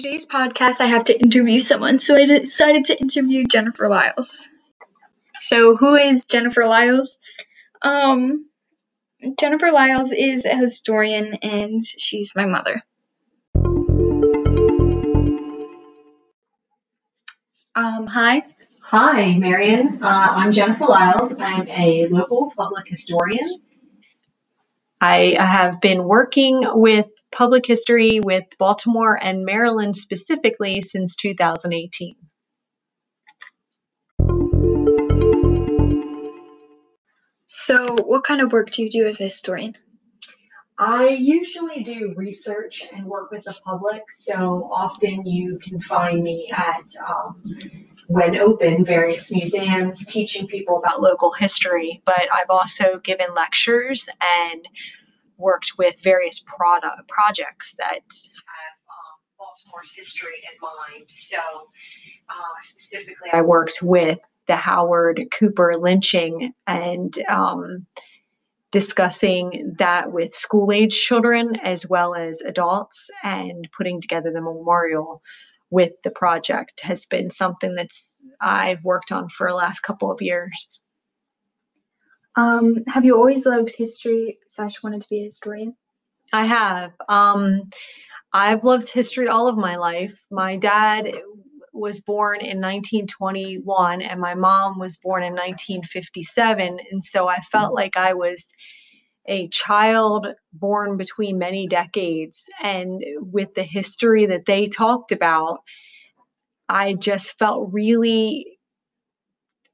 For today's podcast, I have to interview someone, so I decided to interview Jennifer Liles. So, who is Jennifer Liles? Um, Jennifer Liles is a historian, and she's my mother. Um, hi. Hi, Marion. Uh, I'm Jennifer Liles. I'm a local public historian. I have been working with public history with Baltimore and Maryland specifically since 2018. So, what kind of work do you do as a historian? I usually do research and work with the public, so often you can find me at, um, when open, various museums teaching people about local history. But I've also given lectures and worked with various product projects that have um, Baltimore's history in mind. So, uh, specifically, I worked with the Howard Cooper lynching and um, discussing that with school age children as well as adults and putting together the memorial with the project has been something that's I've worked on for the last couple of years. Um, have you always loved history slash wanted to be a historian? I have. Um, I've loved history all of my life. My dad was born in 1921 and my mom was born in 1957. And so I felt like I was a child born between many decades. And with the history that they talked about, I just felt really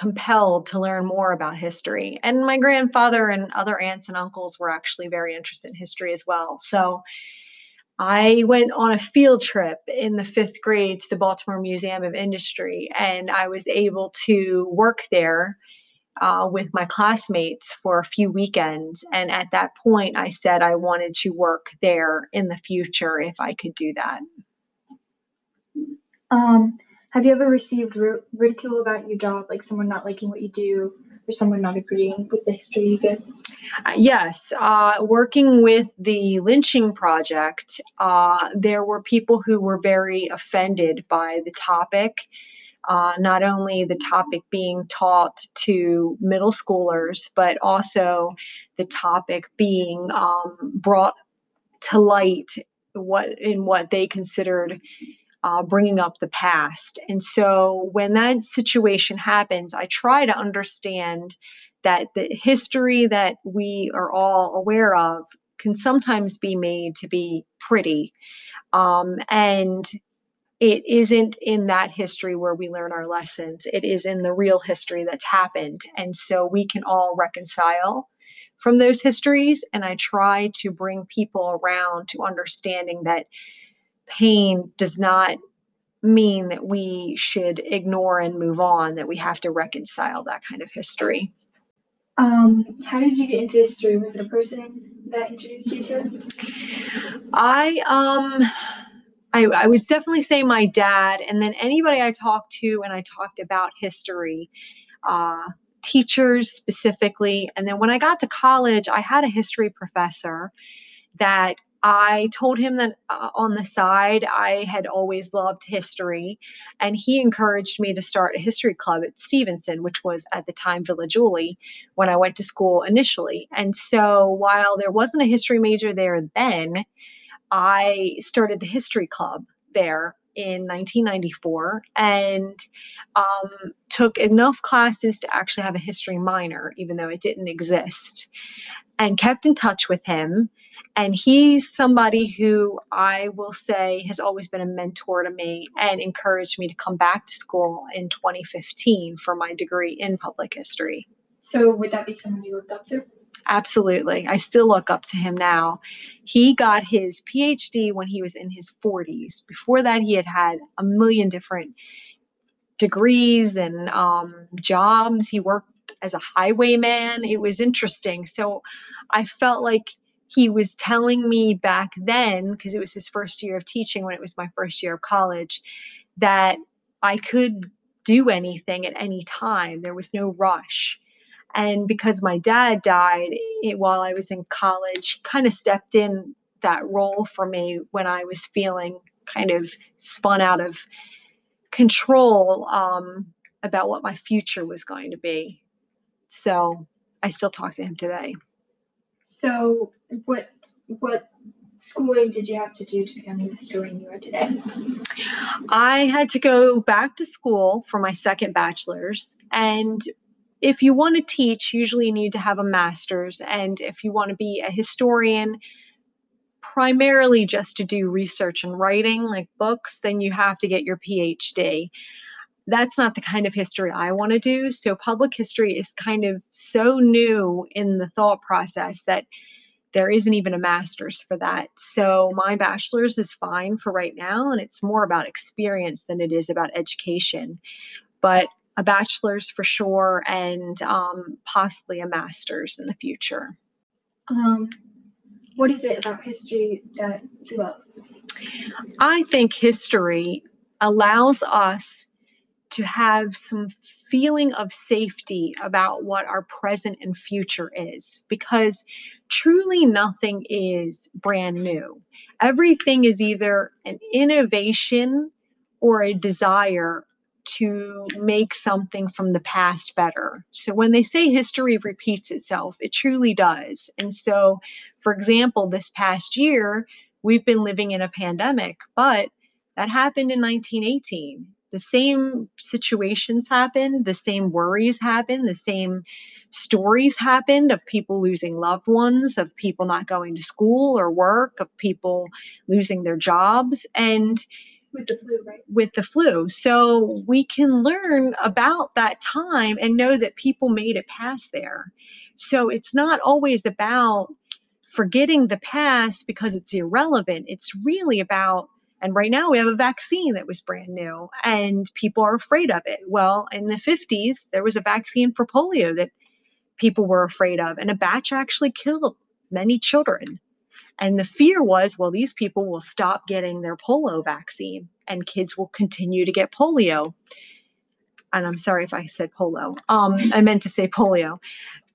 compelled to learn more about history. And my grandfather and other aunts and uncles were actually very interested in history as well. So I went on a field trip in the fifth grade to the Baltimore Museum of Industry, and I was able to work there uh, with my classmates for a few weekends. And at that point, I said I wanted to work there in the future if I could do that. Um, have you ever received ridicule about your job, like someone not liking what you do or someone not agreeing with the history you give? Uh, yes, uh, working with the lynching project, uh, there were people who were very offended by the topic. Uh, not only the topic being taught to middle schoolers, but also the topic being um, brought to light what in what they considered uh, bringing up the past. And so when that situation happens, I try to understand that the history that we are all aware of can sometimes be made to be pretty. Um, and it isn't in that history where we learn our lessons, it is in the real history that's happened. And so we can all reconcile from those histories. And I try to bring people around to understanding that pain does not mean that we should ignore and move on, that we have to reconcile that kind of history. Um, how did you get into history? Was it a person that introduced you to it? I um I, I was definitely say my dad, and then anybody I talked to and I talked about history, uh, teachers specifically. And then when I got to college, I had a history professor that I told him that uh, on the side, I had always loved history, and he encouraged me to start a history club at Stevenson, which was at the time Villa Julie when I went to school initially. And so while there wasn't a history major there then, I started the history club there in 1994 and um, took enough classes to actually have a history minor, even though it didn't exist, and kept in touch with him and he's somebody who I will say has always been a mentor to me and encouraged me to come back to school in 2015 for my degree in public history. So, would that be someone you looked up to? Absolutely. I still look up to him now. He got his PhD when he was in his 40s. Before that, he had had a million different degrees and um, jobs. He worked as a highwayman. It was interesting. So I felt like he was telling me back then, because it was his first year of teaching when it was my first year of college, that I could do anything at any time. There was no rush. And because my dad died it, while I was in college, he kind of stepped in that role for me when I was feeling kind of spun out of control um, about what my future was going to be. So I still talk to him today. So, what what schooling did you have to do to become the historian you are today? I had to go back to school for my second bachelor's. And if you want to teach, usually you need to have a master's. And if you want to be a historian, primarily just to do research and writing, like books, then you have to get your PhD. That's not the kind of history I want to do. So, public history is kind of so new in the thought process that there isn't even a master's for that. So my bachelor's is fine for right now, and it's more about experience than it is about education. But a bachelor's for sure, and um, possibly a master's in the future. Um, what is it about history that you love? I think history allows us to have some feeling of safety about what our present and future is because truly nothing is brand new. Everything is either an innovation or a desire to make something from the past better. So when they say history repeats itself, it truly does. And so, for example, this past year, we've been living in a pandemic, but that happened in 1918 the same situations happened, the same worries happened, the same stories happened of people losing loved ones, of people not going to school or work, of people losing their jobs. And with the flu, right? With the flu. So we can learn about that time and know that people made it past there. So it's not always about forgetting the past because it's irrelevant. It's really about and right now we have a vaccine that was brand new and people are afraid of it. Well, in the 50s, there was a vaccine for polio that people were afraid of, and a batch actually killed many children. And the fear was, well, these people will stop getting their polio vaccine and kids will continue to get polio. And I'm sorry if I said polo. Um, I meant to say polio.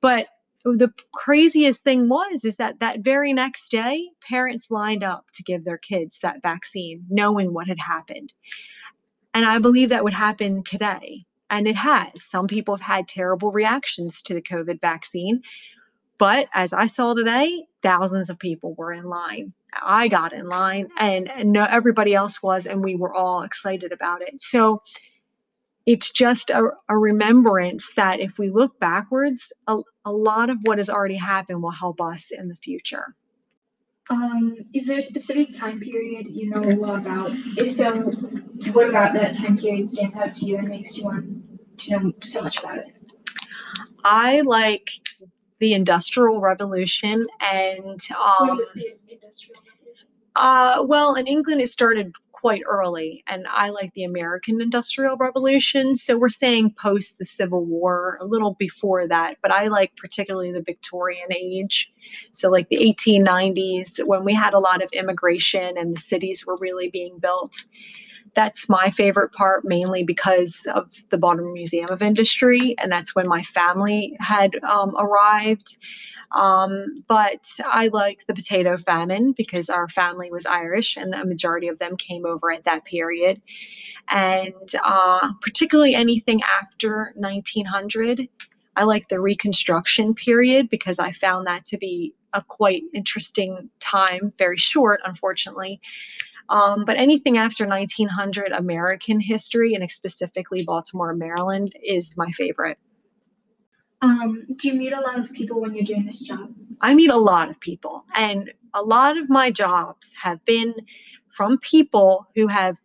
But the craziest thing was is that that very next day parents lined up to give their kids that vaccine knowing what had happened. And i believe that would happen today. And it has. Some people have had terrible reactions to the covid vaccine. But as i saw today thousands of people were in line. I got in line and, and no, everybody else was and we were all excited about it. So it's just a, a remembrance that if we look backwards, a, a lot of what has already happened will help us in the future. Um, is there a specific time period you know a lot about? If so, what about that time period stands out to you and makes you want to know so much about it? I like the Industrial Revolution and um, what was the Industrial Revolution? Uh, well, in England, it started quite early, and I like the American Industrial Revolution. So we're saying post the Civil War, a little before that, but I like particularly the Victorian age. So, like the 1890s, when we had a lot of immigration and the cities were really being built. That's my favorite part, mainly because of the Baltimore Museum of Industry, and that's when my family had um, arrived. Um, but I like the potato famine because our family was Irish and a majority of them came over at that period. And uh, particularly anything after 1900. I like the Reconstruction period because I found that to be a quite interesting time, very short, unfortunately. Um, but anything after 1900 American history, and specifically Baltimore, Maryland, is my favorite. Um, do you meet a lot of people when you're doing this job? I meet a lot of people, and a lot of my jobs have been from people who have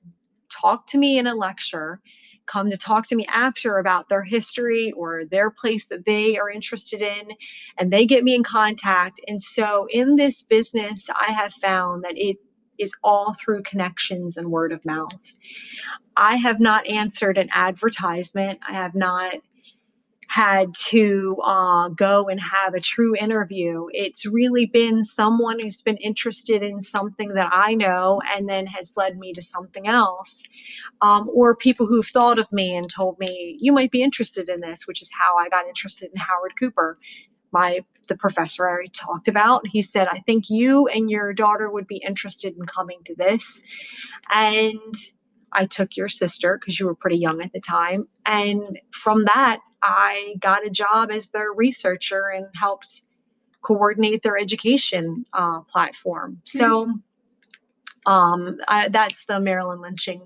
talked to me in a lecture, come to talk to me after about their history or their place that they are interested in, and they get me in contact. And so, in this business, I have found that it is all through connections and word of mouth. I have not answered an advertisement. I have not had to uh, go and have a true interview. It's really been someone who's been interested in something that I know and then has led me to something else. Um, or people who've thought of me and told me, you might be interested in this, which is how I got interested in Howard Cooper. my the professor I talked about. He said, I think you and your daughter would be interested in coming to this. And I took your sister because you were pretty young at the time. And from that, I got a job as their researcher and helped coordinate their education uh, platform. So um, I, that's the Maryland lynching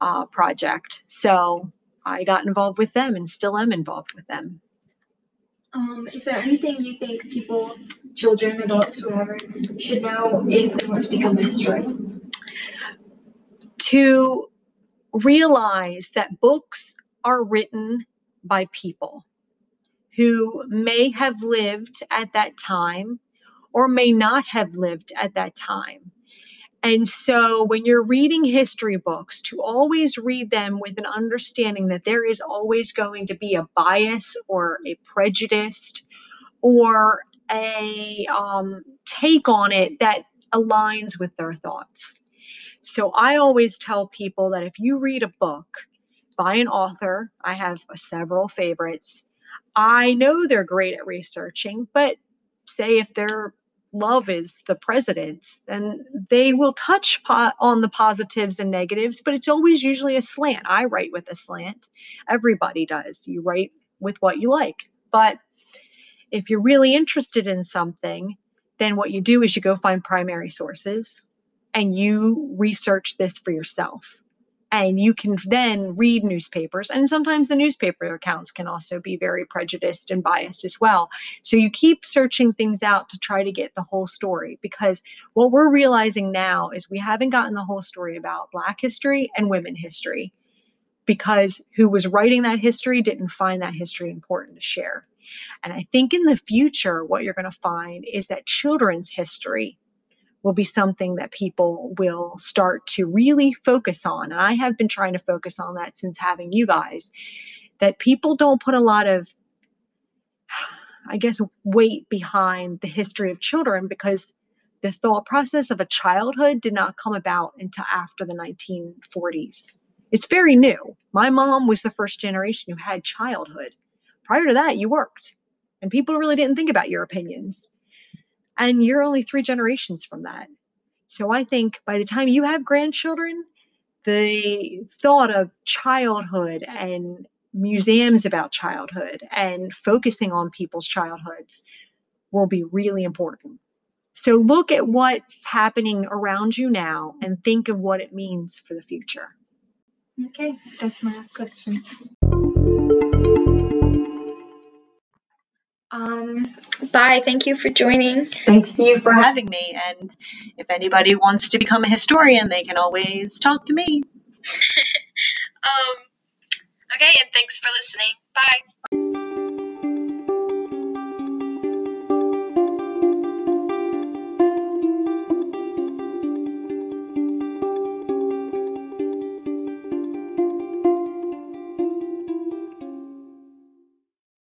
uh, project. So I got involved with them and still am involved with them. Um, is there anything you think people, children, adults, whoever, should know if they want to become a historian? To realize that books are written by people who may have lived at that time or may not have lived at that time. And so when you're reading history books, to always read them with an understanding that there is always going to be a bias or a prejudice or a um, take on it that aligns with their thoughts. So I always tell people that if you read a book by an author, I have several favorites. I know they're great at researching, but say if they're love is the president's, then they will touch po- on the positives and negatives, but it's always usually a slant. I write with a slant. Everybody does. You write with what you like. But if you're really interested in something, then what you do is you go find primary sources and you research this for yourself and you can then read newspapers and sometimes the newspaper accounts can also be very prejudiced and biased as well. So you keep searching things out to try to get the whole story because what we're realizing now is we haven't gotten the whole story about black history and women history because who was writing that history didn't find that history important to share. And i think in the future what you're going to find is that children's history will be something that people will start to really focus on. And I have been trying to focus on that since having you guys, that people don't put a lot of, I guess, weight behind the history of children because the thought process of a childhood did not come about until after the 1940s. It's very new. My mom was the first generation who had childhood. Prior to that, you worked, and people really didn't think about your opinions. And you're only three generations from that. So I think by the time you have grandchildren, the thought of childhood and museums about childhood and focusing on people's childhoods will be really important. So look at what's happening around you now and think of what it means for the future. Okay, that's my last question. Um, bye. Thank you for joining. Thanks to you for having me. And if anybody wants to become a historian, they can always talk to me. um, okay, and thanks for listening. Bye.